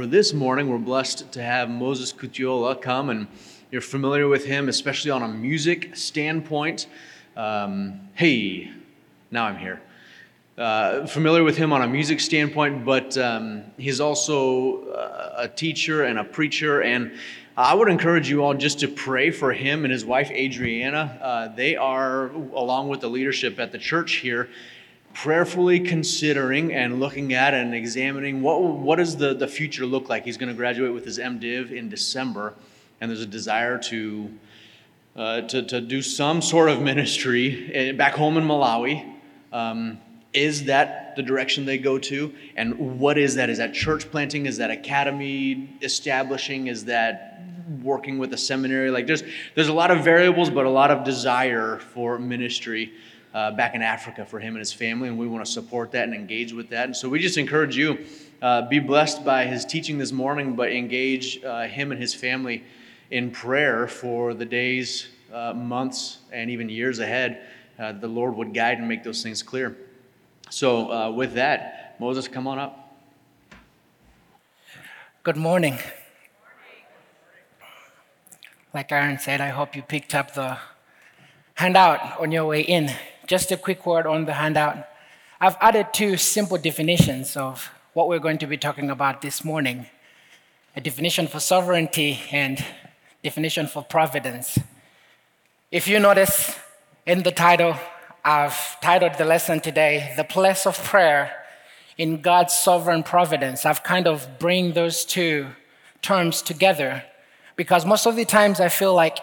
for this morning, we're blessed to have Moses Kutiola come, and you're familiar with him, especially on a music standpoint. Um, hey, now I'm here. Uh, familiar with him on a music standpoint, but um, he's also uh, a teacher and a preacher. And I would encourage you all just to pray for him and his wife, Adriana. Uh, they are, along with the leadership at the church here, prayerfully considering and looking at and examining what, what does the, the future look like. He's going to graduate with his MDiv in December, and there's a desire to, uh, to, to do some sort of ministry eh, back home in Malawi. Um, is that the direction they go to? And what is that? Is that church planting? Is that academy establishing? Is that working with a seminary? Like there's there's a lot of variables, but a lot of desire for ministry uh, back in Africa for him and his family, and we want to support that and engage with that. And so we just encourage you, uh, be blessed by his teaching this morning, but engage uh, him and his family in prayer for the days, uh, months, and even years ahead. Uh, the Lord would guide and make those things clear. So, uh, with that, Moses, come on up. Good morning. Like Aaron said, I hope you picked up the handout on your way in. Just a quick word on the handout. I've added two simple definitions of what we're going to be talking about this morning a definition for sovereignty and definition for providence. If you notice in the title, I've titled the lesson today, The Place of Prayer in God's Sovereign Providence. I've kind of bring those two terms together because most of the times I feel like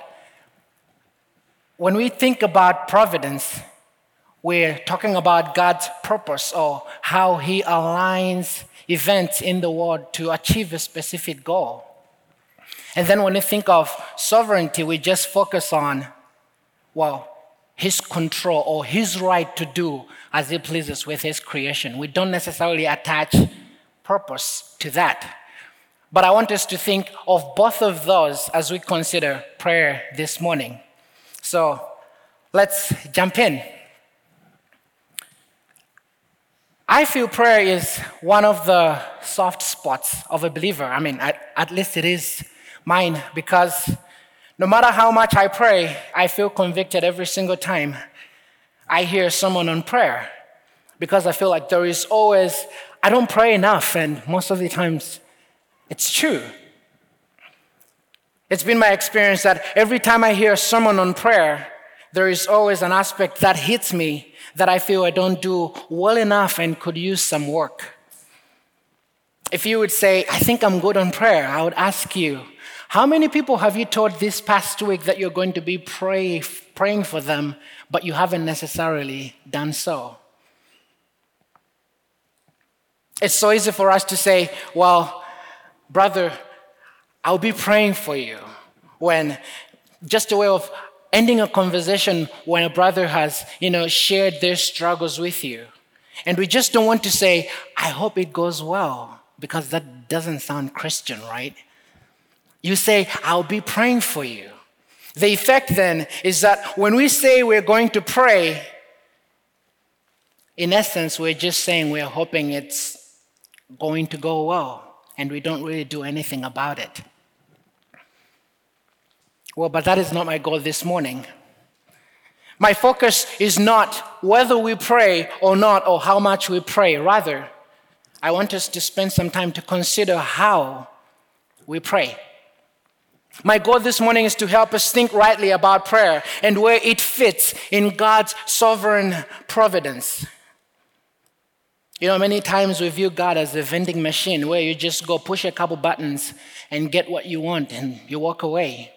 when we think about providence, we're talking about God's purpose or how He aligns events in the world to achieve a specific goal. And then when we think of sovereignty, we just focus on, well, His control or His right to do as He pleases with His creation. We don't necessarily attach purpose to that. But I want us to think of both of those as we consider prayer this morning. So let's jump in. I feel prayer is one of the soft spots of a believer. I mean, at, at, least it is mine because no matter how much I pray, I feel convicted every single time I hear someone on prayer because I feel like there is always, I don't pray enough, and most of the times it's true. It's been my experience that every time I hear someone on prayer, there is always an aspect that hits me that I feel I don't do well enough and could use some work. If you would say, I think I'm good on prayer, I would ask you, how many people have you told this past week that you're going to be pray, praying for them, but you haven't necessarily done so? It's so easy for us to say, well, brother, I'll be praying for you. When just a way of ending a conversation when a brother has, you know, shared their struggles with you. And we just don't want to say, I hope it goes well, because that doesn't sound Christian, right? You say, I'll be praying for you. The effect then is that when we say we're going to pray, in essence, we're just saying we're hoping it's going to go well, and we don't really do anything about it. Well, but that is not my goal this morning. My focus is not whether we pray or not or how much we pray. Rather, I want us to spend some time to consider how we pray. My goal this morning is to help us think rightly about prayer and where it fits in God's sovereign providence. You know, many times we view God as a vending machine where you just go push a couple buttons and get what you want and you walk away.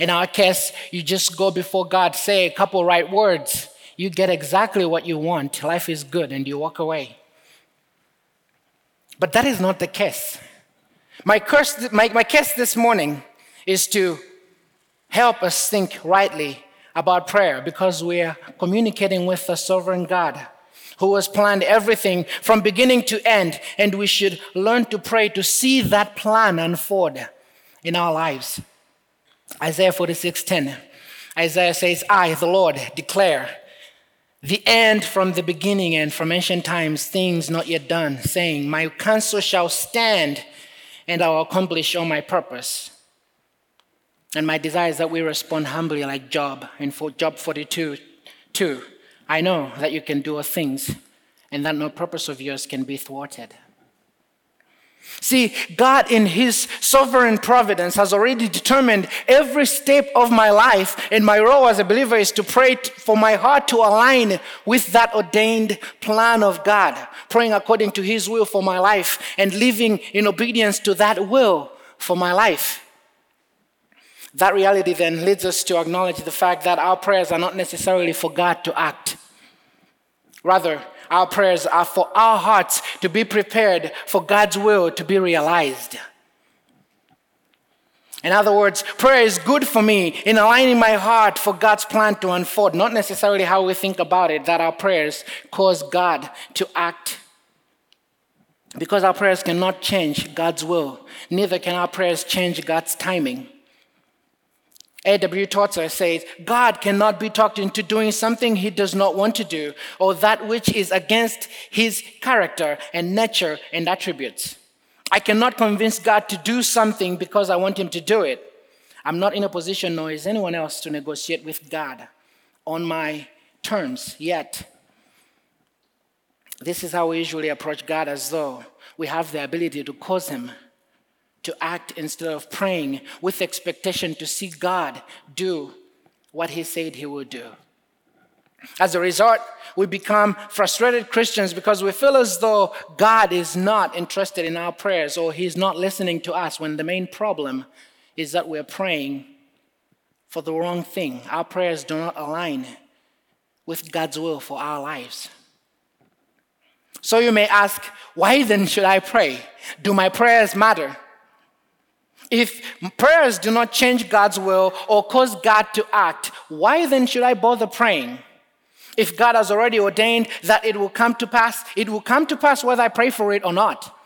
In our case, you just go before God, say a couple right words, you get exactly what you want. Life is good, and you walk away. But that is not the case. My, curse, my, my case this morning is to help us think rightly about prayer because we are communicating with the sovereign God who has planned everything from beginning to end, and we should learn to pray to see that plan unfold in our lives. Isaiah 46:10. Isaiah says, I, the Lord, declare the end from the beginning and from ancient times, things not yet done, saying, My counsel shall stand, and I'll accomplish all my purpose. And my desire is that we respond humbly like Job in Job 42 2. I know that you can do all things and that no purpose of yours can be thwarted. See, God, in His sovereign providence, has already determined every step of my life, and my role as a believer is to pray for my heart to align with that ordained plan of God, praying according to His will for my life, and living in obedience to that will for my life. That reality then leads us to acknowledge the fact that our prayers are not necessarily for God to act. Rather, our prayers are for our hearts to be prepared for God's will to be realized. In other words, prayer is good for me in aligning my heart for God's plan to unfold, not necessarily how we think about it, that our prayers cause God to act. Because our prayers cannot change God's will, neither can our prayers change God's timing. A.W. Tozer says, God cannot be talked into doing something he does not want to do, or that which is against his character and nature and attributes. I cannot convince God to do something because I want him to do it. I'm not in a position, nor is anyone else, to negotiate with God on my terms yet. This is how we usually approach God as though we have the ability to cause him to act instead of praying with expectation to see God do what He said He would do. As a result, we become frustrated Christians because we feel as though God is not interested in our prayers or He's not listening to us when the main problem is that we're praying for the wrong thing. Our prayers do not align with God's will for our lives. So you may ask, why then should I pray? Do my prayers matter? If prayers do not change God's will or cause God to act, why then should I bother praying? If God has already ordained that it will come to pass, it will come to pass whether I pray for it or not.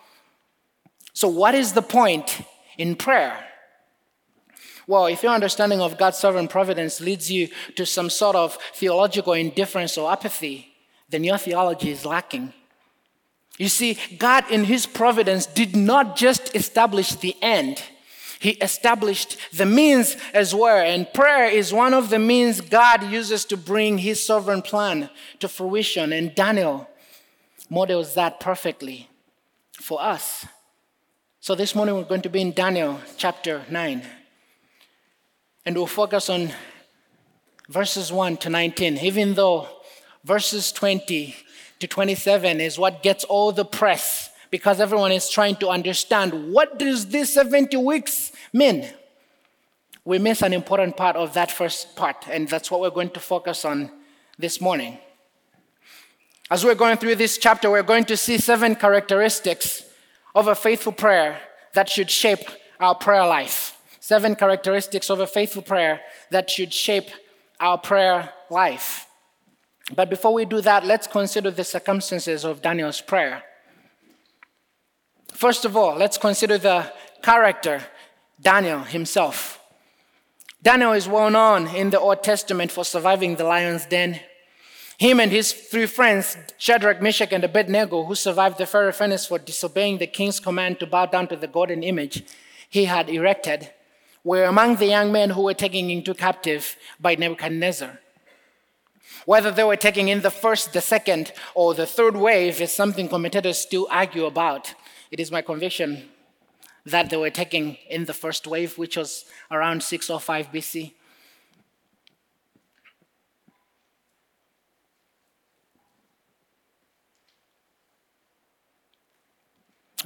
So, what is the point in prayer? Well, if your understanding of God's sovereign providence leads you to some sort of theological indifference or apathy, then your theology is lacking. You see, God in His providence did not just establish the end, he established the means as well. And prayer is one of the means God uses to bring his sovereign plan to fruition. And Daniel models that perfectly for us. So this morning we're going to be in Daniel chapter 9. And we'll focus on verses 1 to 19, even though verses 20 to 27 is what gets all the press because everyone is trying to understand what does this 70 weeks Men, we miss an important part of that first part, and that's what we're going to focus on this morning. As we're going through this chapter, we're going to see seven characteristics of a faithful prayer that should shape our prayer life. Seven characteristics of a faithful prayer that should shape our prayer life. But before we do that, let's consider the circumstances of Daniel's prayer. First of all, let's consider the character Daniel himself. Daniel is well known in the Old Testament for surviving the lion's den. Him and his three friends, Shadrach, Meshach, and Abednego, who survived the fiery furnace for disobeying the king's command to bow down to the golden image he had erected, were among the young men who were taken into captive by Nebuchadnezzar. Whether they were taken in the first, the second, or the third wave is something commentators still argue about. It is my conviction that they were taking in the first wave, which was around 605 BC.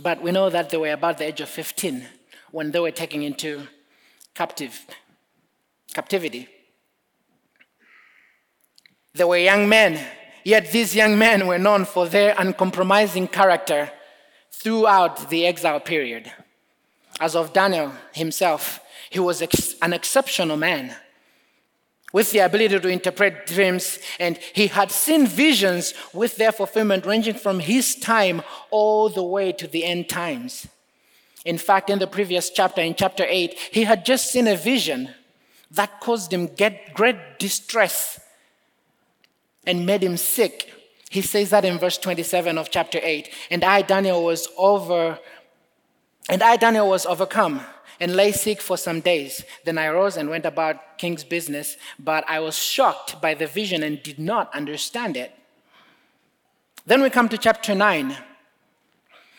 But we know that they were about the age of 15 when they were taken into captive, captivity. They were young men, yet these young men were known for their uncompromising character throughout the exile period. As of Daniel himself, he was ex- an exceptional man with the ability to interpret dreams, and he had seen visions with their fulfillment ranging from his time all the way to the end times. In fact, in the previous chapter, in chapter 8, he had just seen a vision that caused him great distress and made him sick. He says that in verse 27 of chapter 8. And I, Daniel, was over And I, Daniel, was overcome and lay sick for some days. Then I rose and went about king's business, but I was shocked by the vision and did not understand it. Then we come to chapter 9.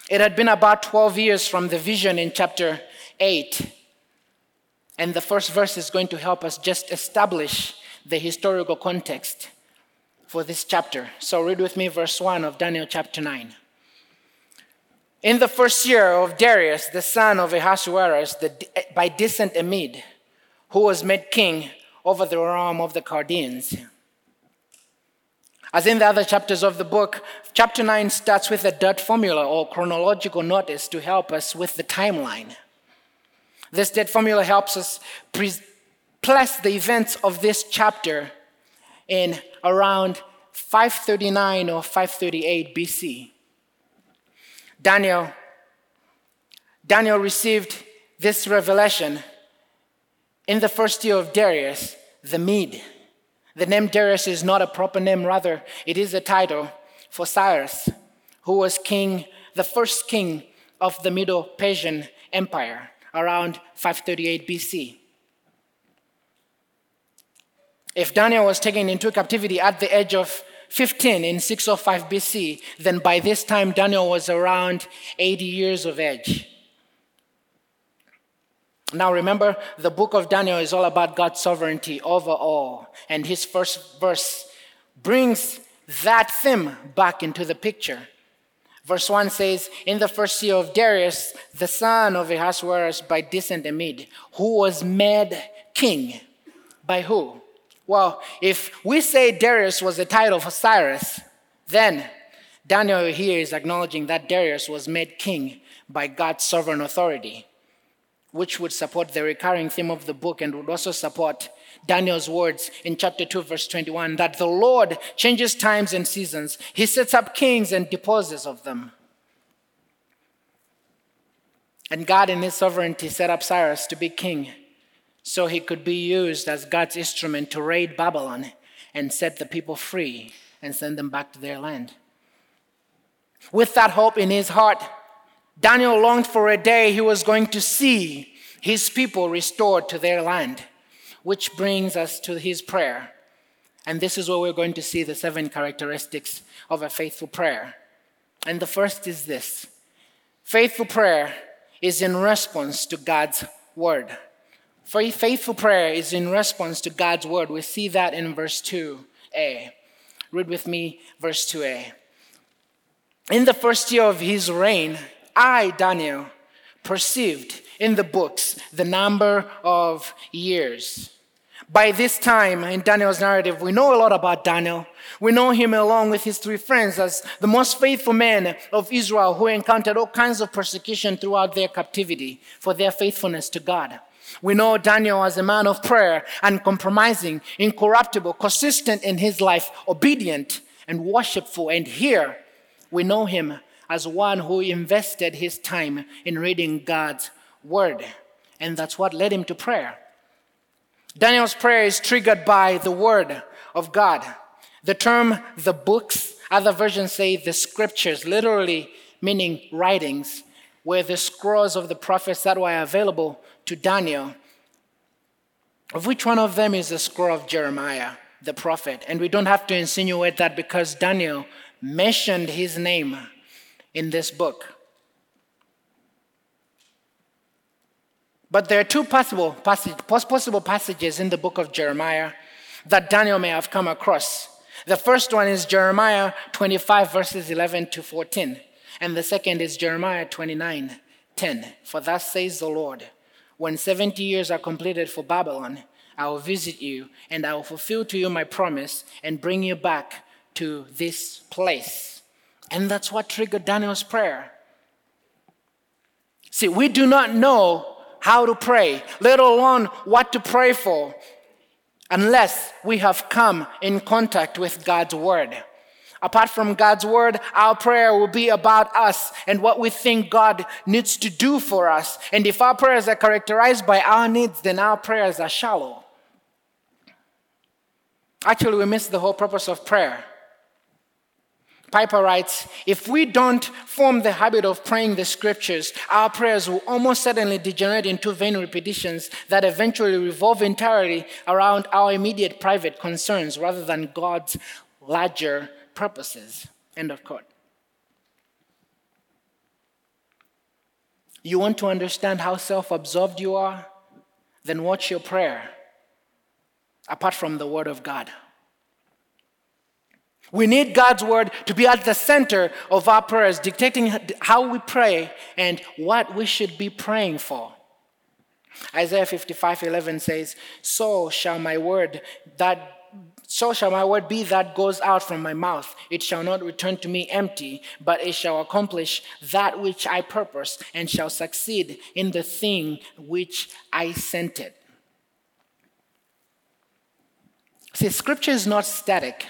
It had been about 12 years from the vision in chapter 8. And the first verse is going to help us just establish the historical context for this chapter. So read with me verse 1 of Daniel chapter 9. In the first year of Darius, the son of Ahasuerus, the, eh, by descent a Mede, who was made king over the realm of the Chaldeans. As in the other chapters of the book, chapter 9 starts with a dot formula or chronological notice to help us with the timeline. This dot formula helps us pre- place the events of this chapter in around 539 or 538 BC. Daniel, Daniel received this revelation in the first year of Darius, the Mede. The name Darius is not a proper name, rather, it is a title for Cyrus, who was king, the first king of the Medo-Persian Empire around 538 BC. If Daniel was taken into captivity at the age of 15 in 605 BC, then by this time Daniel was around 80 years of age. Now remember, the book of Daniel is all about God's sovereignty over all. And his first verse brings that theme back into the picture. Verse 1 says, In the first year of Darius, the son of Ahasuerus by descent a Mede, who was made king. By who? Well, if we say Darius was the title for Cyrus, then Daniel here is acknowledging that Darius was made king by God's sovereign authority, which would support the recurring theme of the book and would also support Daniel's words in chapter 2, verse 21 that the Lord changes times and seasons, He sets up kings and deposes of them. And God, in His sovereignty, set up Cyrus to be king so he could be used as God's instrument to raid Babylon and set the people free and send them back to their land. With that hope in his heart, Daniel longed for a day he was going to see his people restored to their land, which brings us to his prayer. And this is where we're going to see the seven characteristics of a faithful prayer. And the first is this faithful prayer is in response to God's word. Faithful prayer is in response to God's word. We see that in verse 2a. Read with me verse 2a. In the first year of his reign, I, Daniel, perceived in the books the number of years. By this time in Daniel's narrative, we know a lot about Daniel. We know him along with his three friends as the most faithful men of Israel who encountered all kinds of persecution throughout their captivity for their faithfulness to God. We know Daniel as a man of prayer, uncompromising, incorruptible, consistent in his life, obedient and worshipful. And here we know him as one who invested his time in reading God's word. And that's what led him to prayer. Daniel's prayer is triggered by the word of God. The term the books, other versions say the scriptures, literally meaning writings, were the scrolls of the prophets that were available to Daniel, of which one of them is the scroll of Jeremiah, the prophet. And we don't have to insinuate that because Daniel mentioned his name in this book. But there are two possible, passage, possible passages in the book of Jeremiah that Daniel may have come across. The first one is Jeremiah 25, verses 11 to 14. And the second is Jeremiah 29, 10. For thus says the Lord. When 70 years are completed for Babylon, I will visit you and I will fulfill to you my promise and bring you back to this place. And that's what triggered Daniel's prayer. See, we do not know how to pray, let alone what to pray for, unless we have come in contact with God's word. Apart from God's word, our prayer will be about us and what we think God needs to do for us. And if our prayers are characterized by our needs, then our prayers are shallow. Actually, we miss the whole purpose of prayer. Piper writes If we don't form the habit of praying the scriptures, our prayers will almost certainly degenerate into vain repetitions that eventually revolve entirely around our immediate private concerns rather than God's larger purposes. End of quote. You want to understand how self absorbed you are? Then watch your prayer apart from the Word of God. We need God's word to be at the center of our prayers, dictating how we pray and what we should be praying for. Isaiah 55 11 says, So shall my word that so shall my word be that goes out from my mouth. It shall not return to me empty, but it shall accomplish that which I purpose and shall succeed in the thing which I sent it. See, scripture is not static.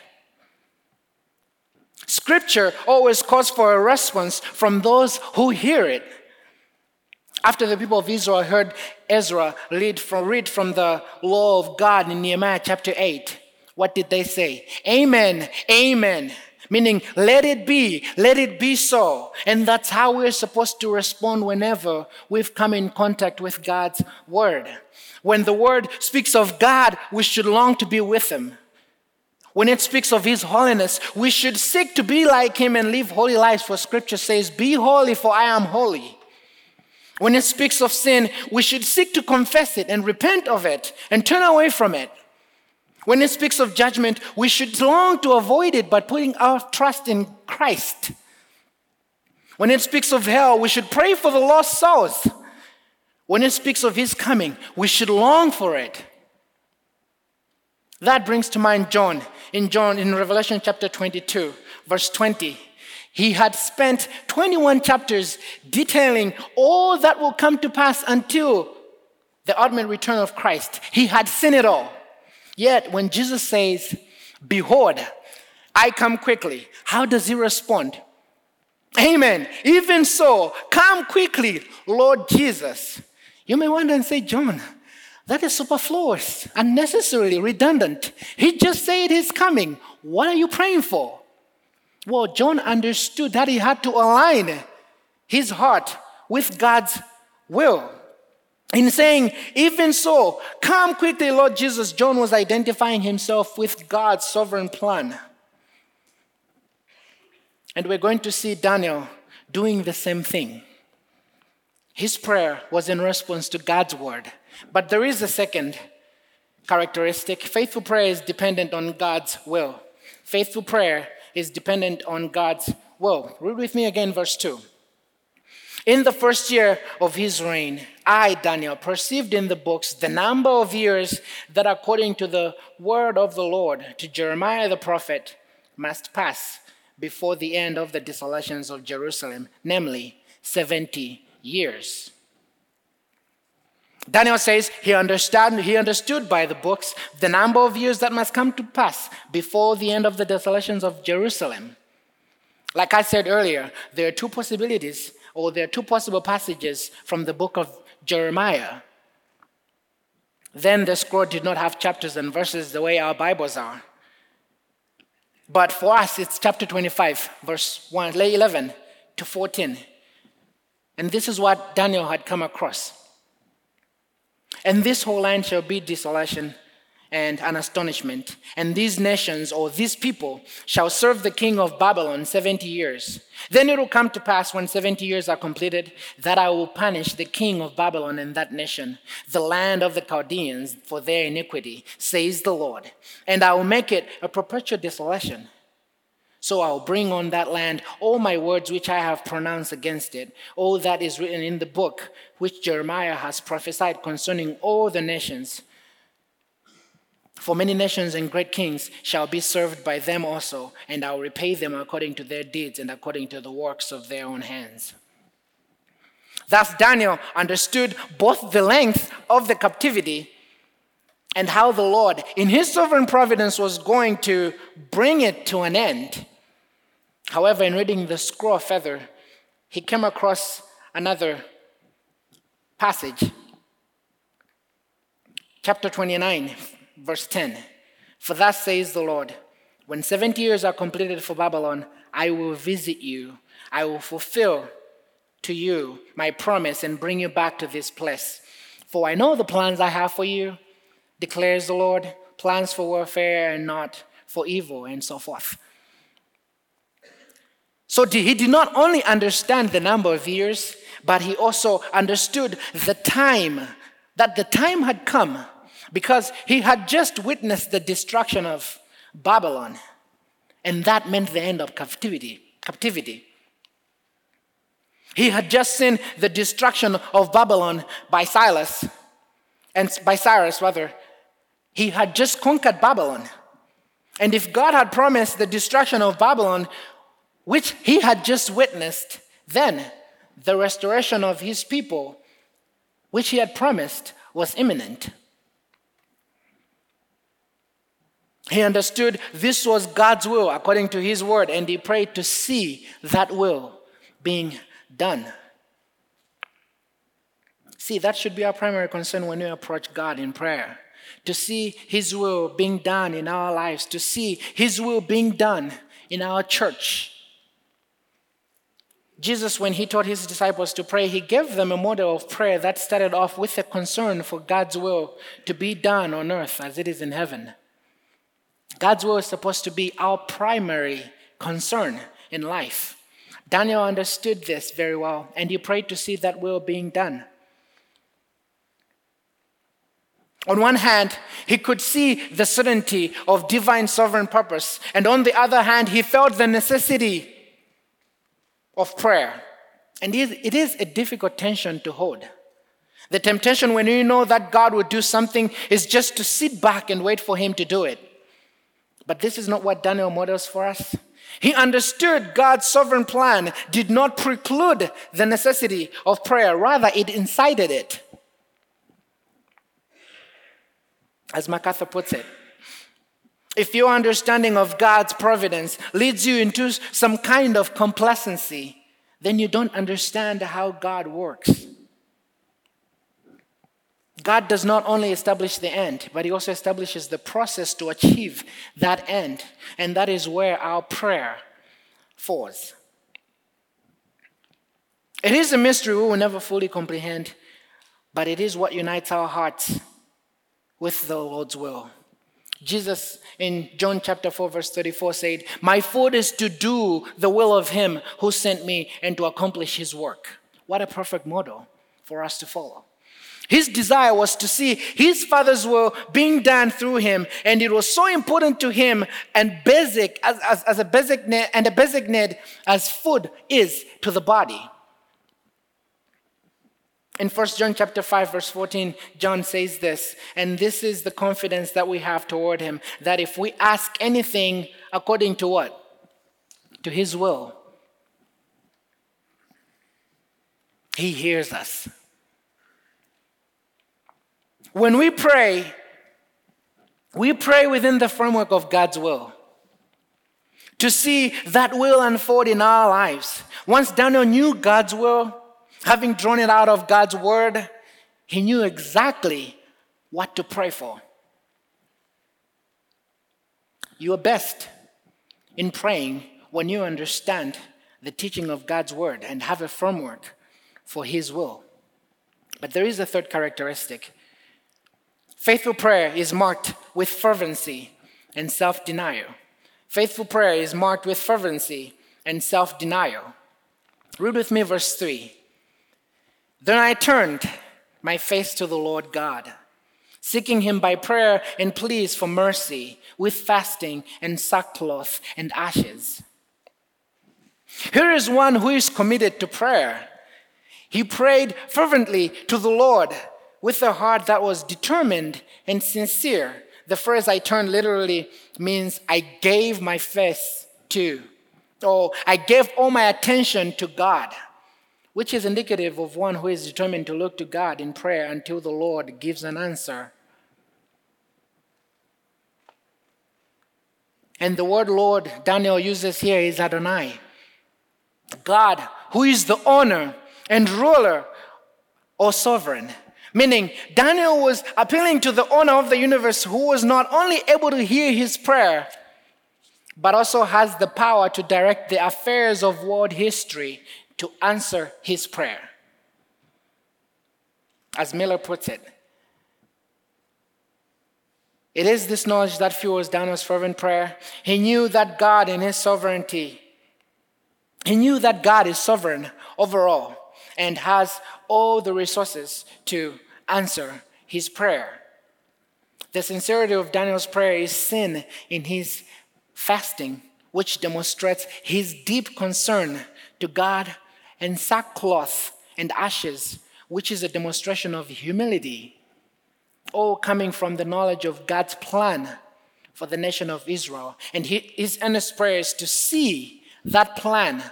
Scripture always calls for a response from those who hear it. After the people of Israel heard Ezra read from, read from the law of God in Nehemiah chapter 8, what did they say? Amen, amen. Meaning, let it be, let it be so. And that's how we're supposed to respond whenever we've come in contact with God's word. When the word speaks of God, we should long to be with him. When it speaks of His holiness, we should seek to be like Him and live holy lives, for Scripture says, Be holy, for I am holy. When it speaks of sin, we should seek to confess it and repent of it and turn away from it. When it speaks of judgment, we should long to avoid it by putting our trust in Christ. When it speaks of hell, we should pray for the lost souls. When it speaks of His coming, we should long for it. That brings to mind John in John in Revelation chapter 22, verse 20. He had spent 21 chapters detailing all that will come to pass until the ultimate return of Christ. He had seen it all. Yet when Jesus says, Behold, I come quickly, how does he respond? Amen. Even so, come quickly, Lord Jesus. You may wonder and say, John, that is superfluous, unnecessarily redundant. He just said he's coming. What are you praying for? Well, John understood that he had to align his heart with God's will. In saying, even so, come quickly, Lord Jesus, John was identifying himself with God's sovereign plan. And we're going to see Daniel doing the same thing. His prayer was in response to God's word. But there is a second characteristic faithful prayer is dependent on God's will. Faithful prayer is dependent on God's will. Read with me again, verse 2. In the first year of his reign, I, Daniel, perceived in the books the number of years that, according to the word of the Lord to Jeremiah the prophet, must pass before the end of the desolations of Jerusalem, namely 70 years. Daniel says he understood, he understood by the books the number of years that must come to pass before the end of the desolations of Jerusalem. Like I said earlier, there are two possibilities, or there are two possible passages from the book of Jeremiah. Then the scroll did not have chapters and verses the way our Bibles are. But for us, it's chapter 25, verse 1, 11 to 14. And this is what Daniel had come across. And this whole land shall be desolation and an astonishment. And these nations or these people shall serve the king of Babylon 70 years. Then it will come to pass when 70 years are completed that I will punish the king of Babylon and that nation, the land of the Chaldeans, for their iniquity, says the Lord. And I will make it a perpetual desolation so I'll bring on that land all my words which I have pronounced against it, all that is written in the book which Jeremiah has prophesied concerning all the nations. For many nations and great kings shall be served by them also, and I'll repay them according to their deeds and according to the works of their own hands. Thus, Daniel understood both the length of the captivity and how the Lord, in his sovereign providence, was going to bring it to an end. However, in reading the scroll further, he came across another passage. Chapter 29, verse 10. For thus says the Lord, when 70 years are completed for Babylon, I will visit you. I will fulfill to you my promise and bring you back to this place. For I know the plans I have for you, declares the Lord plans for warfare and not for evil, and so forth. So he did not only understand the number of years, but he also understood the time, that the time had come, because he had just witnessed the destruction of Babylon, and that meant the end of captivity. Captivity. He had just seen the destruction of Babylon by Silas, and by Cyrus rather. He had just conquered Babylon. And if God had promised the destruction of Babylon, which he had just witnessed, then the restoration of his people, which he had promised, was imminent. He understood this was God's will according to his word, and he prayed to see that will being done. See, that should be our primary concern when we approach God in prayer to see his will being done in our lives, to see his will being done in our church. Jesus, when he taught his disciples to pray, he gave them a model of prayer that started off with a concern for God's will to be done on earth as it is in heaven. God's will is supposed to be our primary concern in life. Daniel understood this very well, and he prayed to see that will being done. On one hand, he could see the certainty of divine sovereign purpose, and on the other hand, he felt the necessity of prayer. And it is a difficult tension to hold. The temptation when you know that God would do something is just to sit back and wait for Him to do it. But this is not what Daniel models for us. He understood God's sovereign plan did not preclude the necessity of prayer, rather, it incited it. As MacArthur puts it, if your understanding of God's providence leads you into some kind of complacency, then you don't understand how God works. God does not only establish the end, but He also establishes the process to achieve that end. And that is where our prayer falls. It is a mystery we will never fully comprehend, but it is what unites our hearts with the Lord's will. Jesus in John chapter 4, verse 34 said, My food is to do the will of him who sent me and to accomplish his work. What a perfect model for us to follow. His desire was to see his father's will being done through him, and it was so important to him and basic as, as, as a basic need, and a basic need as food is to the body. In 1 John chapter 5 verse 14, John says this, and this is the confidence that we have toward him that if we ask anything according to what? To his will, he hears us. When we pray, we pray within the framework of God's will to see that will unfold in our lives. Once Daniel knew God's will, Having drawn it out of God's word, he knew exactly what to pray for. You are best in praying when you understand the teaching of God's word and have a framework for his will. But there is a third characteristic. Faithful prayer is marked with fervency and self denial. Faithful prayer is marked with fervency and self denial. Read with me verse 3. Then I turned my face to the Lord God, seeking him by prayer and pleas for mercy, with fasting and sackcloth and ashes. Here is one who is committed to prayer. He prayed fervently to the Lord with a heart that was determined and sincere. The phrase I turned literally means I gave my face to, or I gave all my attention to God which is indicative of one who is determined to look to God in prayer until the Lord gives an answer. And the word Lord Daniel uses here is Adonai. God, who is the owner and ruler or sovereign. Meaning, Daniel was appealing to the owner of the universe who was not only able to hear his prayer, but also has the power to direct the affairs of world history to answer his prayer. As Miller puts it, it is this knowledge that fuels Daniel's fervent prayer. He knew that God in his sovereignty, he knew that God is sovereign over all and has all the resources to answer his prayer. The sincerity of Daniel's prayer is seen in his fasting, which demonstrates his deep concern to God, and sackcloth and ashes, which is a demonstration of humility all coming from the knowledge of God's plan for the nation of Israel. And his earnest prayer is to see that plan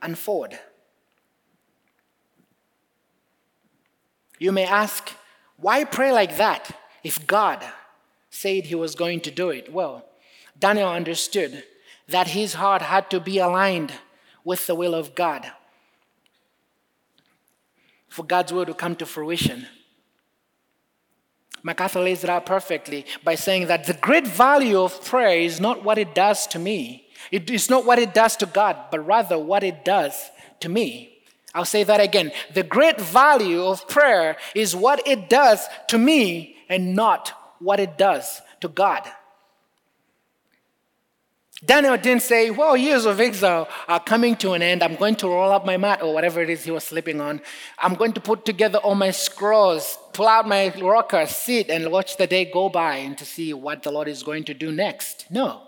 unfold. You may ask, why pray like that if God said he was going to do it? Well, Daniel understood that his heart had to be aligned with the will of God for God's will to come to fruition. MacArthur lays it out perfectly by saying that the great value of prayer is not what it does to me. It is not what it does to God, but rather what it does to me. I'll say that again. The great value of prayer is what it does to me and not what it does to God. Daniel didn't say, Well, years of exile are coming to an end. I'm going to roll up my mat or whatever it is he was sleeping on. I'm going to put together all my scrolls, pull out my rocker, sit, and watch the day go by and to see what the Lord is going to do next. No.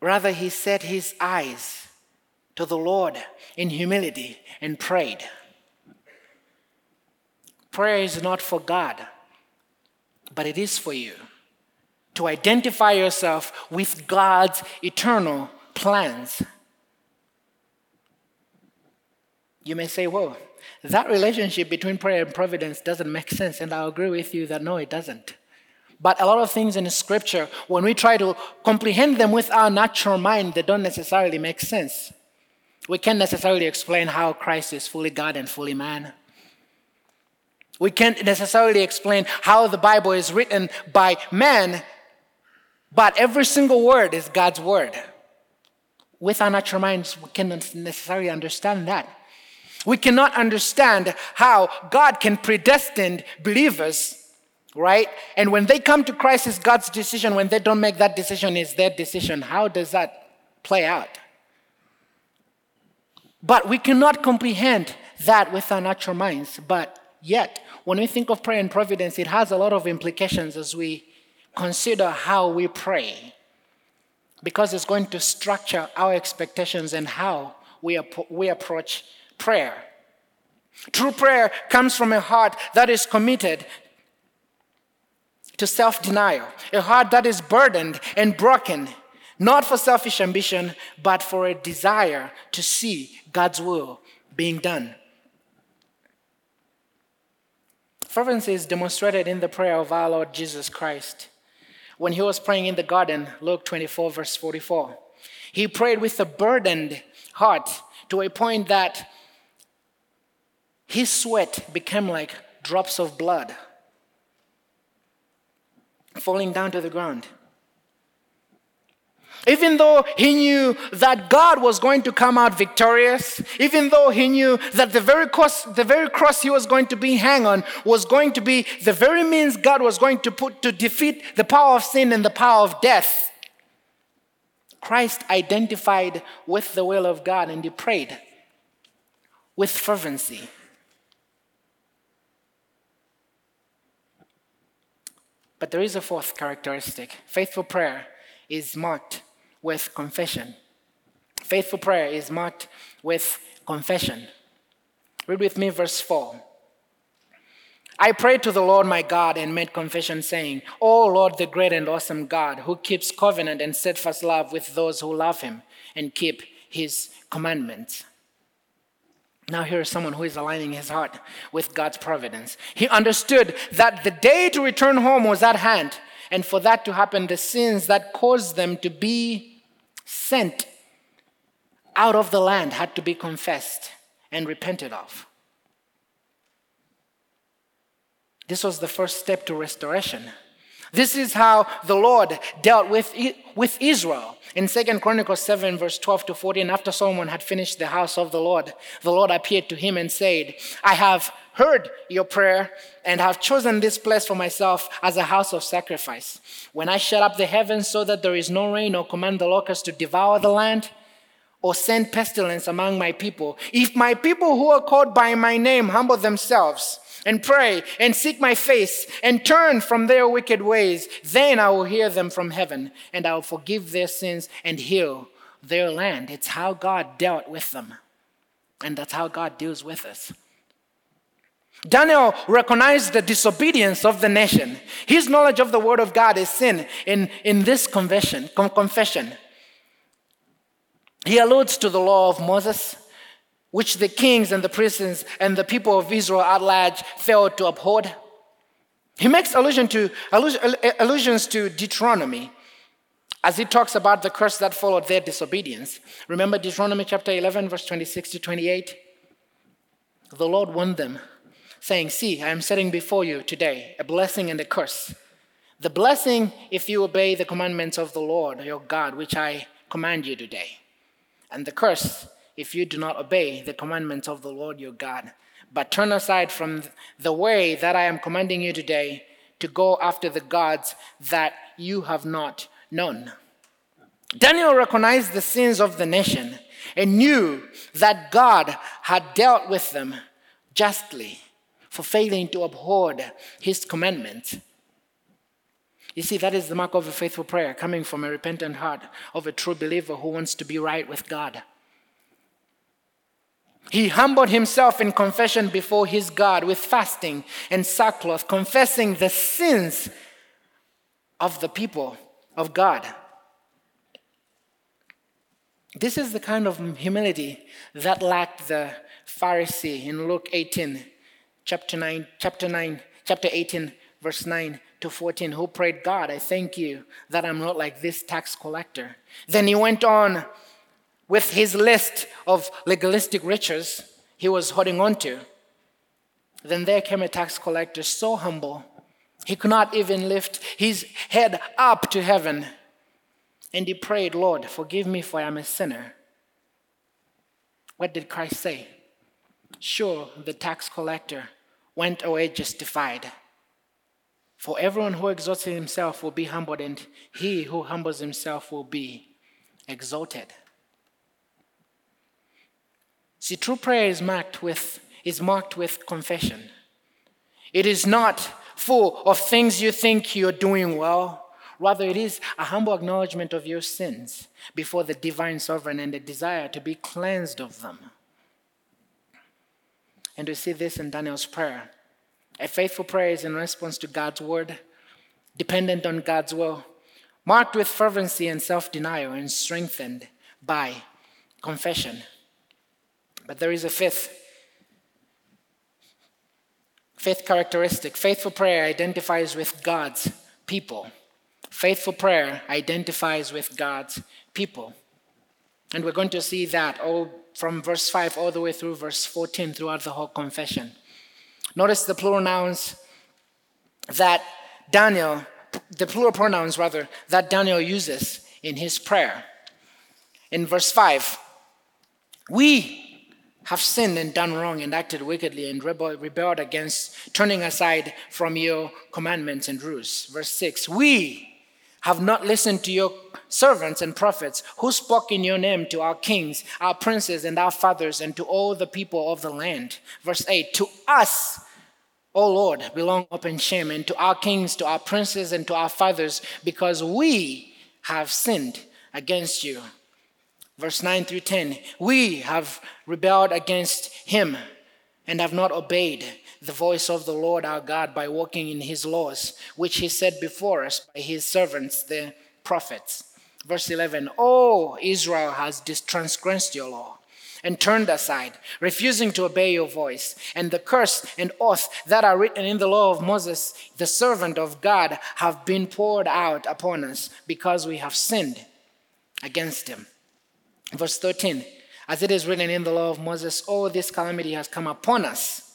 Rather, he set his eyes to the Lord in humility and prayed. Prayer is not for God, but it is for you to identify yourself with God's eternal plans. You may say, well, that relationship between prayer and providence doesn't make sense. And I'll agree with you that no, it doesn't. But a lot of things in Scripture, when we try to comprehend them with our natural mind, they don't necessarily make sense. We can't necessarily explain how Christ is fully God and fully man. We can't necessarily explain how the Bible is written by man but every single word is God's word. With our natural minds, we cannot necessarily understand that. We cannot understand how God can predestine believers, right? And when they come to Christ, it's God's decision. When they don't make that decision, it's their decision. How does that play out? But we cannot comprehend that with our natural minds. But yet, when we think of prayer and providence, it has a lot of implications as we consider how we pray because it's going to structure our expectations and how we, we approach prayer. True prayer comes from a heart that is committed to self denial, a heart that is burdened and broken, not for selfish ambition, but for a desire to see God's will being done. Fervency is demonstrated in the prayer of our Lord Jesus Christ when he was praying in the garden, Luke 24, verse 44. He prayed with a burdened heart to a point that his sweat became like drops of blood falling down to the ground. Even though he knew that God was going to come out victorious, even though he knew that the very cross, the very cross he was going to be hang on was going to be the very means God was going to put to defeat the power of sin and the power of death, Christ identified with the will of God and he prayed with fervency. But there is a fourth characteristic. Faithful prayer is marked with confession. Faithful prayer is marked with confession. Read with me verse 4. I prayed to the Lord my God and made confession, saying, O Lord, the great and awesome God, who keeps covenant and steadfast love with those who love him and keep his commandments. Now, here is someone who is aligning his heart with God's providence. He understood that the day to return home was at hand, and for that to happen, the sins that caused them to be sent out of the land had to be confessed and repented of. This was the first step to restoration. This is how the Lord dealt with, with Israel. In 2 Chronicles 7, verse 12 to 14, after Solomon had finished the house of the Lord, the Lord appeared to him and said, I have heard your prayer and have chosen this place for myself as a house of sacrifice. When I shut up the heavens so that there is no rain or command the locusts to devour the land, or send pestilence among my people, if my people who are called by my name humble themselves, and pray and seek my face and turn from their wicked ways, then I will hear them from heaven and I will forgive their sins and heal their land. It's how God dealt with them. And that's how God deals with us. Daniel recognized the disobedience of the nation. His knowledge of the word of God is sin in, in this confession, confession. He alludes to the law of Moses which the kings and the priests and the people of Israel at large failed to uphold. He makes allusion to, allusions to Deuteronomy as he talks about the curse that followed their disobedience. Remember Deuteronomy chapter 11, verse 26 to 28? The Lord warned them, saying, See, I am setting before you today a blessing and a curse. The blessing if you obey the commandments of the Lord your God, which I command you today. And the curse if you do not obey the commandments of the Lord your God, but turn aside from the way that I am commanding you today to go after the gods that you have not known. Daniel recognized the sins of the nation and knew that God had dealt with them justly for failing to uphold his commandments. You see, that is the mark of a faithful prayer coming from a repentant heart of a true believer who wants to be right with God. He humbled himself in confession before his God with fasting and sackcloth, confessing the sins of the people of God. This is the kind of humility that lacked the Pharisee in Luke 18, chapter 9, chapter 9, chapter 18, verse 9 to 14, who prayed, God, I thank you that I'm not like this tax collector. Then he went on with his list of legalistic riches he was holding on to. Then there came a tax collector so humble, he could not even lift his head up to heaven. And he prayed, Lord, forgive me, for I am a sinner. What did Christ say? Sure, the tax collector went away justified. For everyone who exalts himself will be humbled, and he who humbles himself will be exalted. See, true prayer is marked with, is marked with confession. It is not full of things you think you're doing well. Rather, it is a humble acknowledgement of your sins before the divine sovereign and a desire to be cleansed of them. And we see this in Daniel's prayer. A faithful prayer is in response to God's word, dependent on God's will, marked with fervency and self denial, and strengthened by confession. But there is a fifth. Fifth characteristic faithful prayer identifies with God's people. Faithful prayer identifies with God's people. And we're going to see that all from verse 5 all the way through verse 14 throughout the whole confession. Notice the plural nouns that Daniel, the plural pronouns rather, that Daniel uses in his prayer. In verse 5, we have sinned and done wrong and acted wickedly and rebelled against turning aside from your commandments and rules. Verse 6 We have not listened to your servants and prophets who spoke in your name to our kings, our princes, and our fathers, and to all the people of the land. Verse 8 To us, O Lord, belong open shame, and to our kings, to our princes, and to our fathers, because we have sinned against you verse 9 through 10 we have rebelled against him and have not obeyed the voice of the Lord our God by walking in his laws, which he set before us by his servants, the prophets. Verse 11 Oh, Israel has transgressed your law and turned aside, refusing to obey your voice. And the curse and oath that are written in the law of Moses, the servant of God, have been poured out upon us because we have sinned against him. Verse 13 As it is written in the law of Moses, all this calamity has come upon us,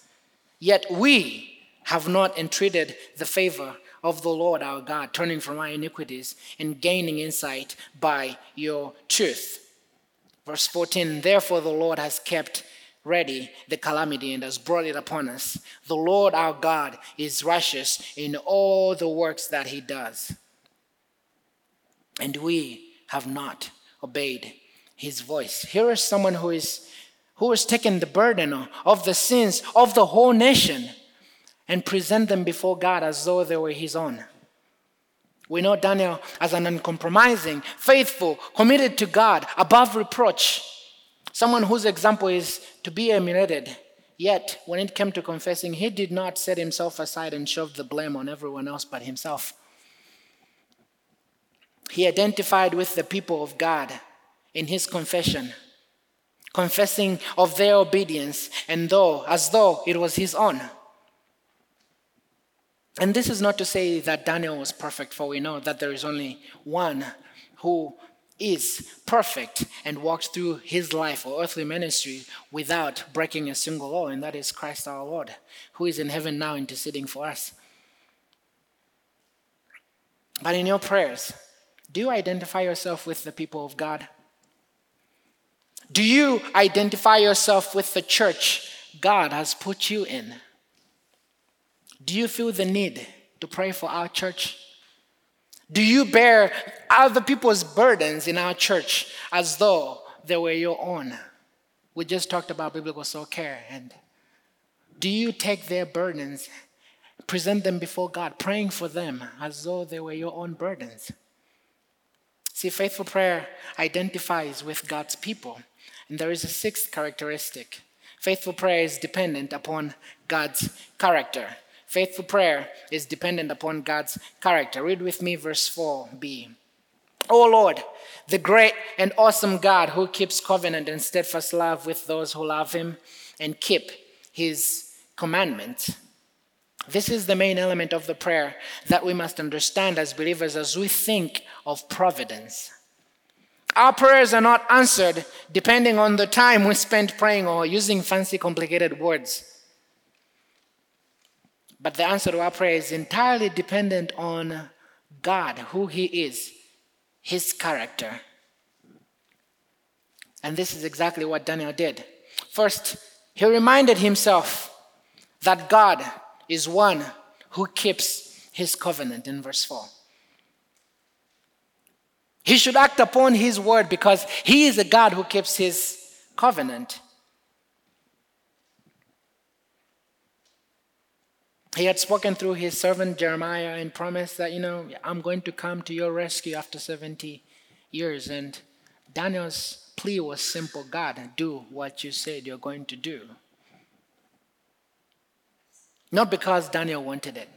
yet we have not entreated the favor of the Lord our God, turning from our iniquities and gaining insight by your truth. Verse 14 Therefore, the Lord has kept ready the calamity and has brought it upon us. The Lord our God is righteous in all the works that he does. And we have not obeyed his voice. Here is someone who is who has taken the burden of the sins of the whole nation and present them before God as though they were his own. We know Daniel as an uncompromising, faithful, committed to God, above reproach, someone whose example is to be emulated. Yet, when it came to confessing, he did not set himself aside and shove the blame on everyone else but himself. He identified with the people of God in his confession, confessing of their obedience, and though as though it was his own. And this is not to say that Daniel was perfect, for we know that there is only one who is perfect and walked through his life or earthly ministry without breaking a single law, and that is Christ our Lord, who is in heaven now interceding for us. But in your prayers, do you identify yourself with the people of God? Do you identify yourself with the church God has put you in? Do you feel the need to pray for our church? Do you bear other people's burdens in our church as though they were your own? We just talked about biblical soul care. And do you take their burdens, present them before God, praying for them as though they were your own burdens? See, faithful prayer identifies with God's people. And there is a sixth characteristic faithful prayer is dependent upon God's character. Faithful prayer is dependent upon God's character. Read with me verse 4b. O Lord, the great and awesome God who keeps covenant and steadfast love with those who love him and keep his commandments. This is the main element of the prayer that we must understand as believers as we think of providence. Our prayers are not answered depending on the time we spend praying or using fancy, complicated words. But the answer to our prayer is entirely dependent on God, who He is, His character. And this is exactly what Daniel did. First, he reminded himself that God is one who keeps his covenant in verse 4. He should act upon his word because he is a God who keeps his covenant. he had spoken through his servant Jeremiah and promised that, you know, I'm going to come to your rescue after 70 years. And Daniel's plea was simple God, do what you said you're going to do. Not because Daniel wanted it.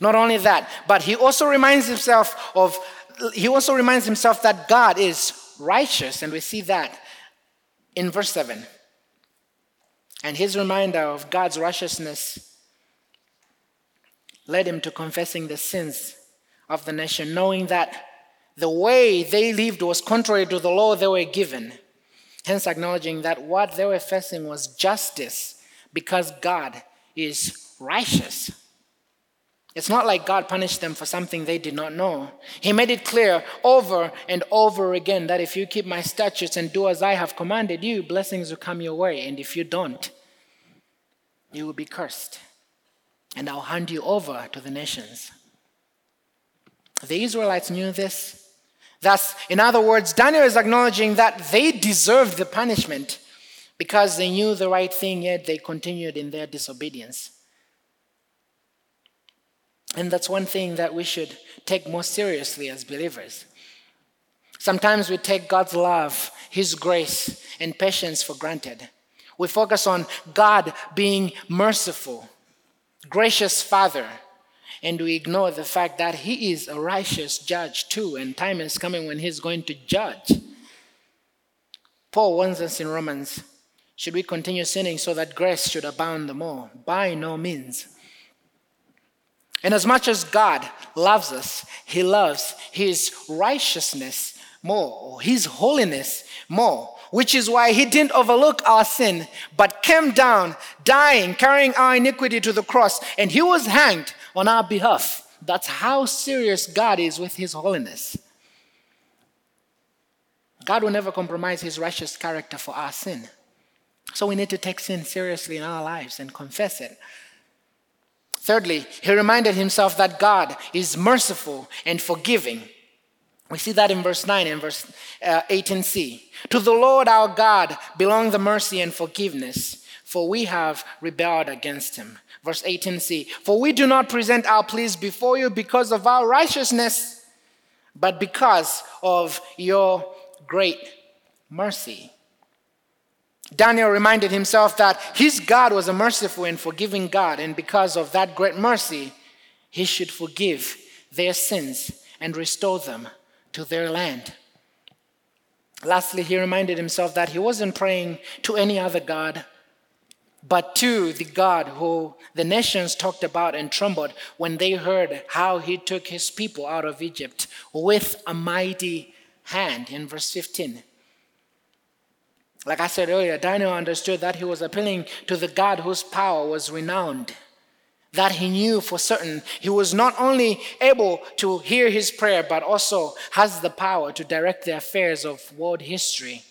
Not only that, but he also reminds himself of he also reminds himself that God is righteous, and we see that in verse 7. And his reminder of God's righteousness led him to confessing the sins of the nation, knowing that the way they lived was contrary to the law they were given. Hence, acknowledging that what they were facing was justice because God is righteous. It's not like God punished them for something they did not know. He made it clear over and over again that if you keep my statutes and do as I have commanded you, blessings will come your way. And if you don't, you will be cursed and I'll hand you over to the nations. The Israelites knew this. Thus, in other words, Daniel is acknowledging that they deserved the punishment because they knew the right thing, yet they continued in their disobedience. And that's one thing that we should take more seriously as believers. Sometimes we take God's love, His grace, and patience for granted. We focus on God being merciful gracious Father, and we ignore the fact that He is a righteous judge too, and time is coming when He's going to judge. Paul warns us in Romans should we continue sinning so that grace should abound the more? By no means. And as much as God loves us, He loves His righteousness more, or His holiness more which is why he didn't overlook our sin, but came down, dying, carrying our iniquity to the cross, and he was hanged on our behalf. That's how serious God is with his holiness. God will never compromise his righteous character for our sin. So we need to take sin seriously in our lives and confess it. Thirdly, he reminded himself that God is merciful and forgiving. We see that in verse 9 and verse uh, 18c. To the Lord our God belong the mercy and forgiveness, for we have rebelled against him. Verse 18c. For we do not present our pleas before you because of our righteousness, but because of your great mercy. Daniel reminded himself that his God was a merciful and forgiving God, and because of that great mercy, he should forgive their sins and restore them to their land. Lastly, he reminded himself that he wasn't praying to any other God, but to the God who the nations talked about and trembled when they heard how he took his people out of Egypt with a mighty hand in verse 15. Like I said earlier, Daniel understood that he was appealing to the God whose power was renowned. That he knew for certain he was not only able to hear his prayer, but also has the power to direct the affairs of world history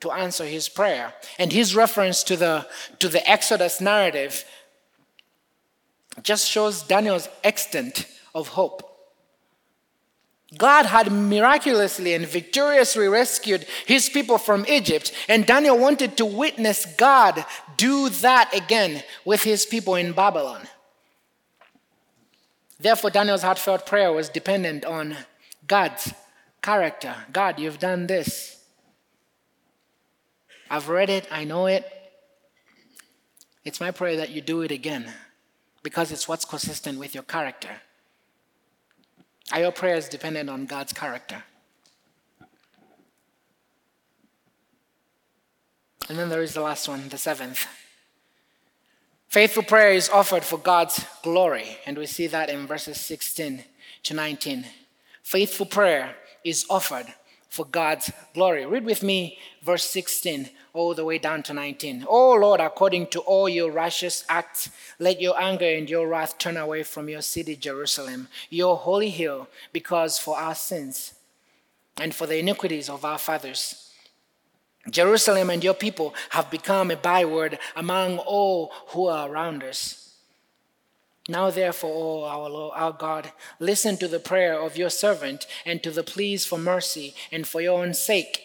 to answer his prayer. And his reference to the, to the Exodus narrative just shows Daniel's extent of hope. God had miraculously and victoriously rescued his people from Egypt, and Daniel wanted to witness God do that again with his people in Babylon. Therefore, Daniel's heartfelt prayer was dependent on God's character. God, you've done this. I've read it, I know it. It's my prayer that you do it again because it's what's consistent with your character. Are your prayers dependent on God's character? And then there is the last one, the seventh. Faithful prayer is offered for God's glory, and we see that in verses 16 to 19. Faithful prayer is offered for God's glory. Read with me verse 16 all the way down to 19. Oh Lord, according to all your righteous acts, let your anger and your wrath turn away from your city, Jerusalem, your holy hill, because for our sins and for the iniquities of our fathers. Jerusalem and your people have become a byword among all who are around us. Now, therefore, O our, Lord, our God, listen to the prayer of your servant and to the pleas for mercy, and for your own sake,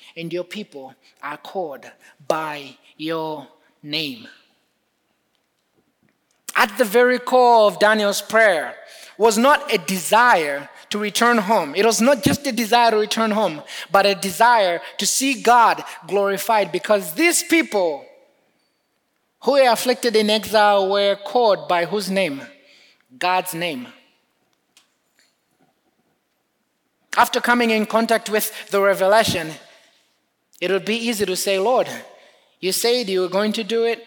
and your people are called by your name. At the very core of Daniel's prayer was not a desire to return home. It was not just a desire to return home, but a desire to see God glorified because these people who were afflicted in exile were called by whose name? God's name. After coming in contact with the revelation, it would be easy to say, Lord, you said you were going to do it,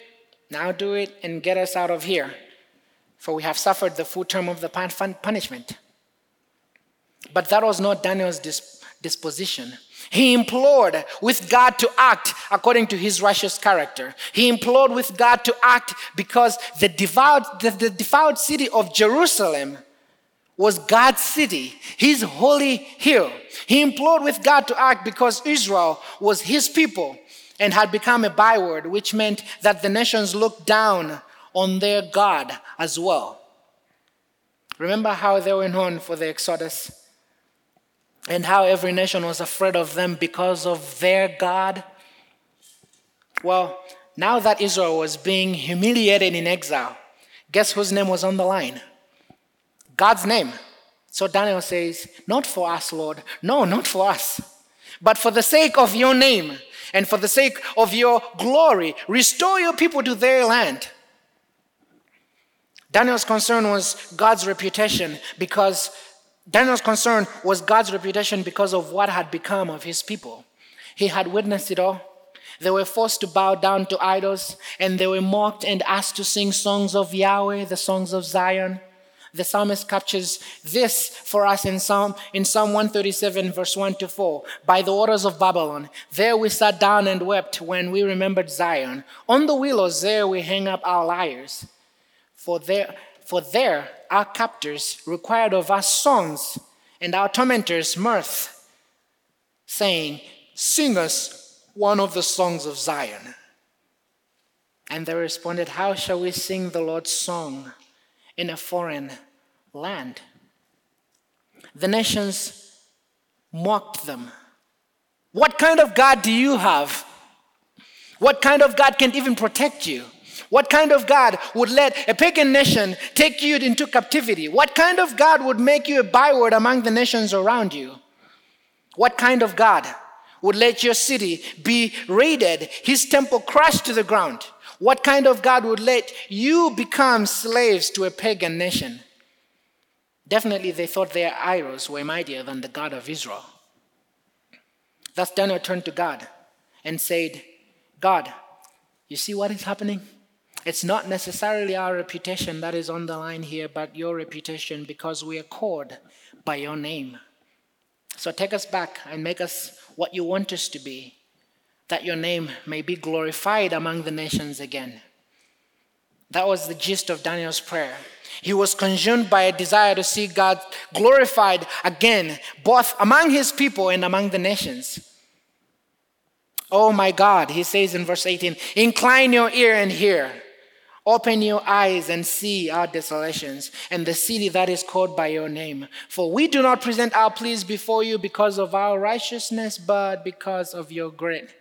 now do it and get us out of here, for we have suffered the full term of the punishment. But that was not Daniel's disposition. He implored with God to act according to his righteous character. He implored with God to act because the devout, the, the devout city of Jerusalem was God's city, his holy hill. He implored with God to act because Israel was his people and had become a byword, which meant that the nations looked down on their God as well. Remember how they were known for the Exodus? and how every nation was afraid of them because of their God? Well, now that Israel was being humiliated in exile, guess whose name was on the line? God's name. So Daniel says, Not for us, Lord. No, not for us. But for the sake of your name and for the sake of your glory, restore your people to their land. Daniel's concern was God's reputation because Daniel's concern was God's reputation because of what had become of his people. He had witnessed it all. They were forced to bow down to idols, and they were mocked and asked to sing songs of Yahweh, the songs of Zion. The psalmist captures this for us in Psalm, in Psalm 137, verse 1 to 4. By the waters of Babylon, there we sat down and wept when we remembered Zion. On the willows, there we hang up our lyres. For there, for there our captors required of us songs, and our tormentors mirth, saying, Sing us one of the songs of Zion. And they responded, How shall we sing the Lord's song? In a foreign land. The nations mocked them. What kind of God do you have? What kind of God can even protect you? What kind of God would let a pagan nation take you into captivity? What kind of God would make you a byword among the nations around you? What kind of God would let your city be raided, his temple crushed to the ground? What kind of God would let you become slaves to a pagan nation? Definitely, they thought their idols were mightier than the God of Israel. Thus, Daniel turned to God and said, God, you see what is happening? It's not necessarily our reputation that is on the line here, but your reputation because we are called by your name. So take us back and make us what you want us to be that your name may be glorified among the nations again. That was the gist of Daniel's prayer. He was consumed by a desire to see God glorified again, both among his people and among the nations. Oh my God, he says in verse 18, incline your ear and hear. Open your eyes and see our desolations and the city that is called by your name. For we do not present our pleas before you because of our righteousness, but because of your great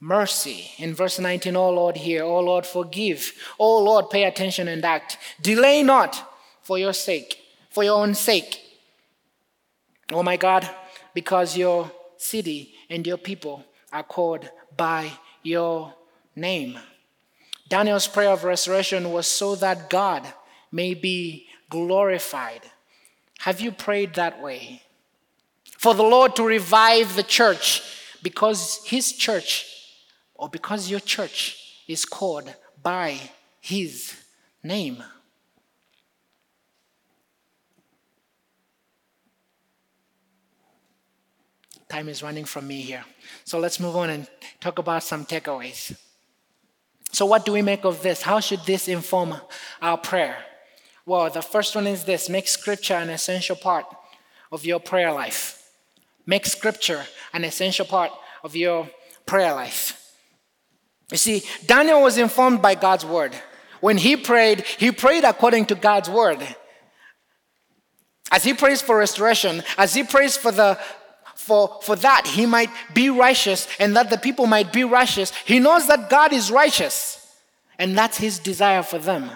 mercy. In verse 19, oh Lord, hear. Oh Lord, forgive. Oh Lord, pay attention and act. Delay not for your sake, for your own sake. Oh my God, because your city and your people are called by your name. Daniel's prayer of restoration was so that God may be glorified. Have you prayed that way? For the Lord to revive the church because his church or because your church is called by his name. Time is running from me here. So let's move on and talk about some takeaways. So, what do we make of this? How should this inform our prayer? Well, the first one is this make scripture an essential part of your prayer life. Make scripture an essential part of your prayer life. You see, Daniel was informed by God's word. When he prayed, he prayed according to God's word. As he prays for restoration, as he prays for the for, for that he might be righteous and that the people might be righteous, he knows that God is righteous. And that's his desire for them.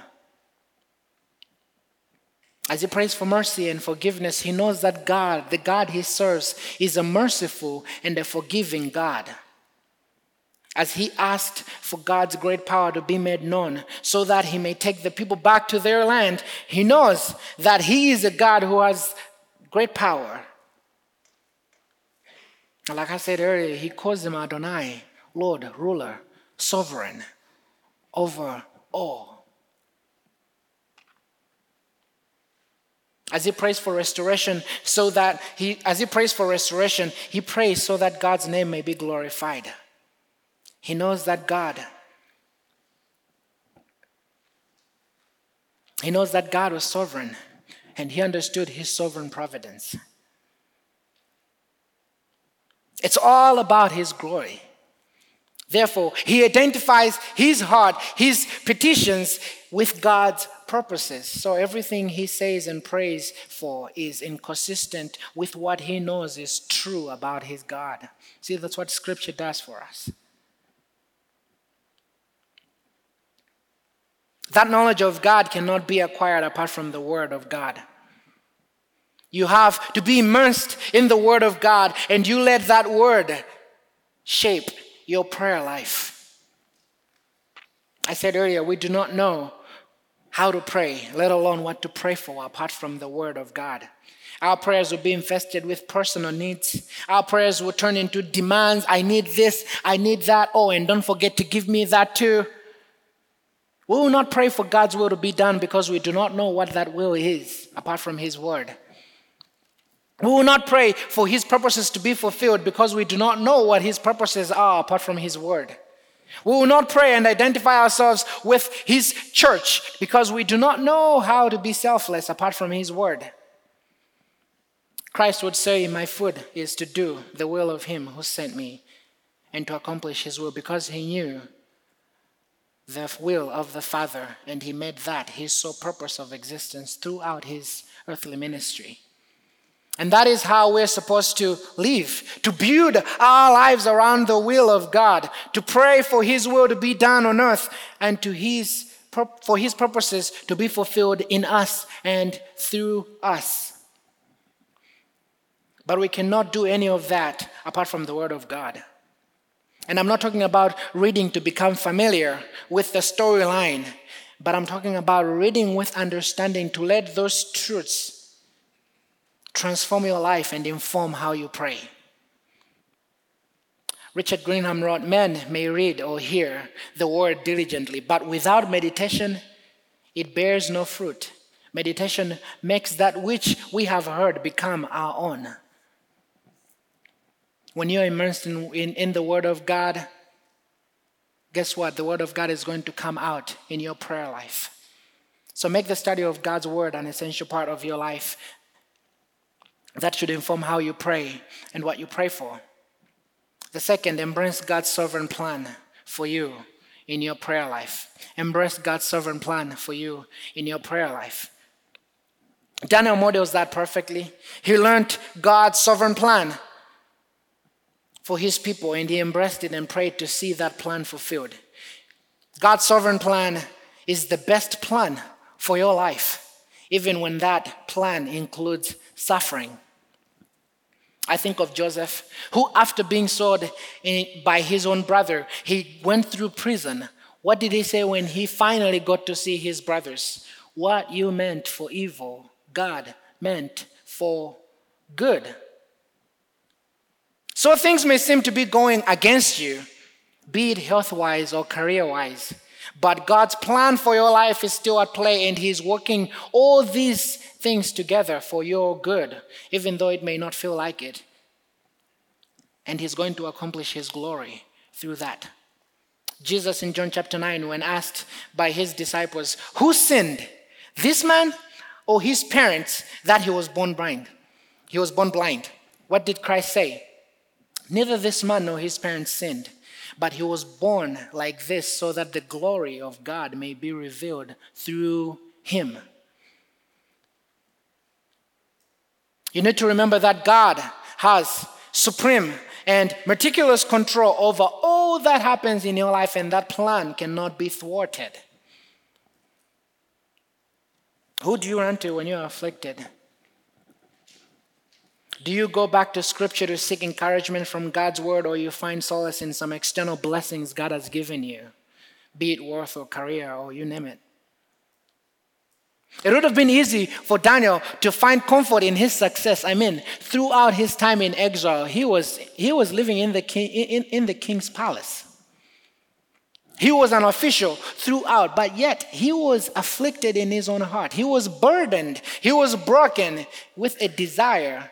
As he prays for mercy and forgiveness, he knows that God, the God he serves, is a merciful and a forgiving God as he asked for God's great power to be made known so that he may take the people back to their land, he knows that he is a God who has great power. Like I said earlier, he calls him Adonai, Lord, ruler, sovereign over all. As he prays for restoration, so that he, as he prays for restoration, he prays so that God's name may be glorified. He knows that God, he knows that God was sovereign and he understood his sovereign providence. It's all about his glory. Therefore, he identifies his heart, his petitions with God's purposes. So everything he says and prays for is inconsistent with what he knows is true about his God. See, that's what scripture does for us. That knowledge of God cannot be acquired apart from the Word of God. You have to be immersed in the Word of God and you let that Word shape your prayer life. I said earlier, we do not know how to pray, let alone what to pray for apart from the Word of God. Our prayers will be infested with personal needs. Our prayers will turn into demands. I need this, I need that. Oh, and don't forget to give me that too. We will not pray for God's will to be done because we do not know what that will is apart from His Word. We will not pray for His purposes to be fulfilled because we do not know what His purposes are apart from His Word. We will not pray and identify ourselves with His church because we do not know how to be selfless apart from His Word. Christ would say, My food is to do the will of Him who sent me and to accomplish His will because He knew the will of the Father and He made that His sole purpose of existence throughout His earthly ministry. And that is how we're supposed to live, to build our lives around the will of God, to pray for His will to be done on earth and to his, for His purposes to be fulfilled in us and through us. But we cannot do any of that apart from the Word of God. And I'm not talking about reading to become familiar with the storyline, but I'm talking about reading with understanding to let those truths transform your life and inform how you pray. Richard Greenham wrote Men may read or hear the word diligently, but without meditation, it bears no fruit. Meditation makes that which we have heard become our own. When you're immersed in, in, in, the Word of God, guess what? The Word of God is going to come out in your prayer life. So make the study of God's Word an essential part of your life. That should inform how you pray and what you pray for. The second, embrace God's sovereign plan for you in your prayer life. Embrace God's sovereign plan for you in your prayer life. Daniel models that perfectly. He learned God's sovereign plan for his people, and he embraced it and prayed to see that plan fulfilled. God's sovereign plan is the best plan for your life, even when that plan includes suffering. I think of Joseph, who, after being sold by his own brother, he went through prison. What did he say when he finally got to see his brothers? What you meant for evil, God meant for good. So things may seem to be going against you, be it health wise or career wise. But God's plan for your life is still at play, and He's working all these things together for your good, even though it may not feel like it. And He's going to accomplish His glory through that. Jesus in John chapter 9, when asked by His disciples, Who sinned, this man or his parents, that he was born blind? He was born blind. What did Christ say? Neither this man nor his parents sinned, but he was born like this so that the glory of God may be revealed through him. You need to remember that God has supreme and meticulous control over all that happens in your life, and that plan cannot be thwarted. Who do you run to when you're afflicted? Do you go back to scripture to seek encouragement from God's word, or you find solace in some external blessings God has given you, be it worth or career or you name it? It would have been easy for Daniel to find comfort in his success. I mean, throughout his time in exile, he was, he was living in the, king, in, in the king's palace. He was an official throughout, but yet he was afflicted in his own heart. He was burdened. He was broken with a desire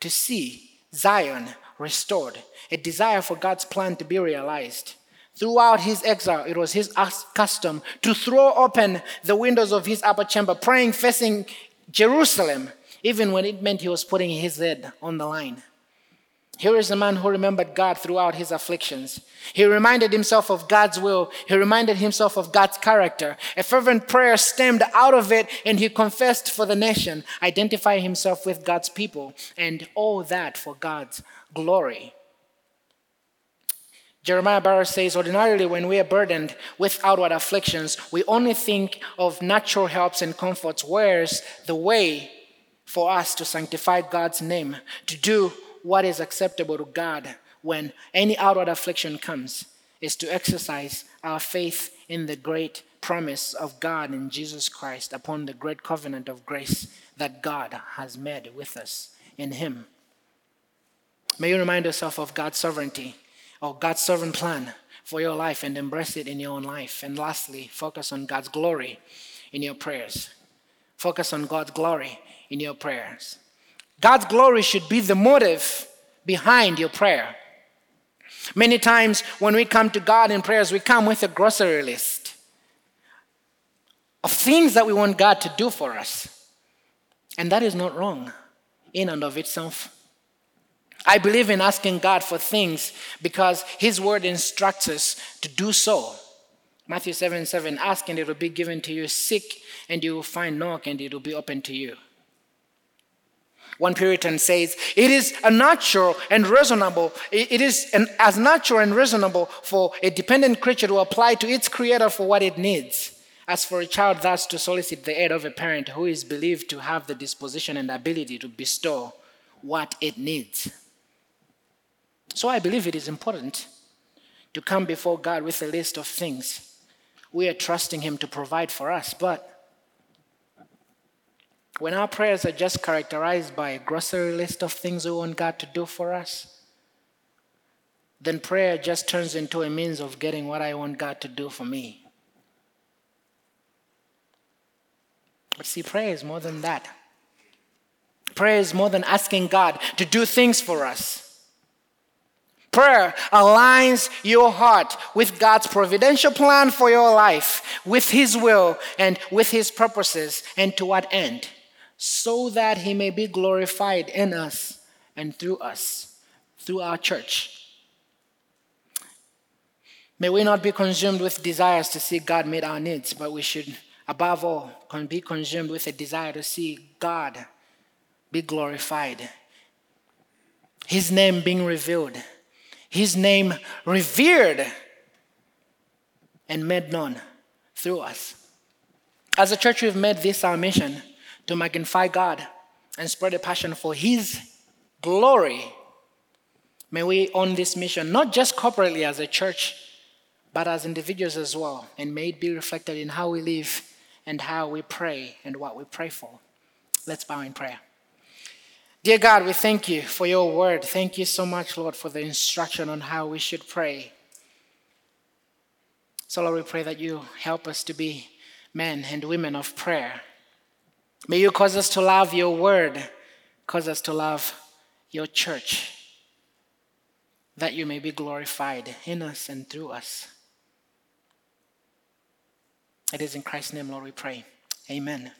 to see Zion restored, a desire for God's plan to be realized. Throughout his exile, it was his custom to throw open the windows of his upper chamber, praying facing Jerusalem, even when it meant he was putting his head on the line. Here is a man who remembered God throughout his afflictions. He reminded himself of God's will. He reminded himself of God's character. A fervent prayer stemmed out of it, and he confessed for the nation, identifying himself with God's people, and all that for God's glory. Jeremiah Burroughs says, Ordinarily, when we are burdened with outward afflictions, we only think of natural helps and comforts, whereas the way for us to sanctify God's name, to do what is acceptable to God when any outward affliction comes is to exercise our faith in the great promise of God in Jesus Christ, upon the great covenant of grace that God has made with us in Him. May you remind yourself of God's sovereignty or God's sovereign plan for your life and embrace it in your own life. And lastly, focus on God's glory in your prayers. Focus on God's glory in your prayers. God's glory should be the motive behind your prayer. Many times when we come to God in prayers, we come with a grocery list of things that we want God to do for us. And that is not wrong in and of itself. I believe in asking God for things because His word instructs us to do so. Matthew 7 7 Ask and it will be given to you, seek and you will find, knock and it will be open to you. One Puritan says, It is a natural and reasonable, it is an, as natural and reasonable for a dependent creature to apply to its creator for what it needs, as for a child thus to solicit the aid of a parent who is believed to have the disposition and ability to bestow what it needs. So I believe it is important to come before God with a list of things we are trusting Him to provide for us, but when our prayers are just characterized by a grocery list of things we want God to do for us, then prayer just turns into a means of getting what I want God to do for me. But see, prayer is more than that. Prayer is more than asking God to do things for us. Prayer aligns your heart with God's providential plan for your life, with His will and with His purposes, and to what end? So that he may be glorified in us and through us, through our church. May we not be consumed with desires to see God meet our needs, but we should, above all, be consumed with a desire to see God be glorified, His name being revealed, His name revered and made known through us. As a church, we've made this our mission to magnify God and spread a passion for His glory. May we own this mission, not just corporately as a church, but as individuals as well. And may it be reflected in how we live and how we pray and what we pray for. Let's bow in prayer. Dear God, we thank you for your word. Thank you so much, Lord, for the instruction on how we should pray. So, Lord, we pray that you help us to be men and women of prayer May you cause us to love your word, cause us to love your church, that you may be glorified in us and through us. It is in Christ's name, Lord, we pray. Amen.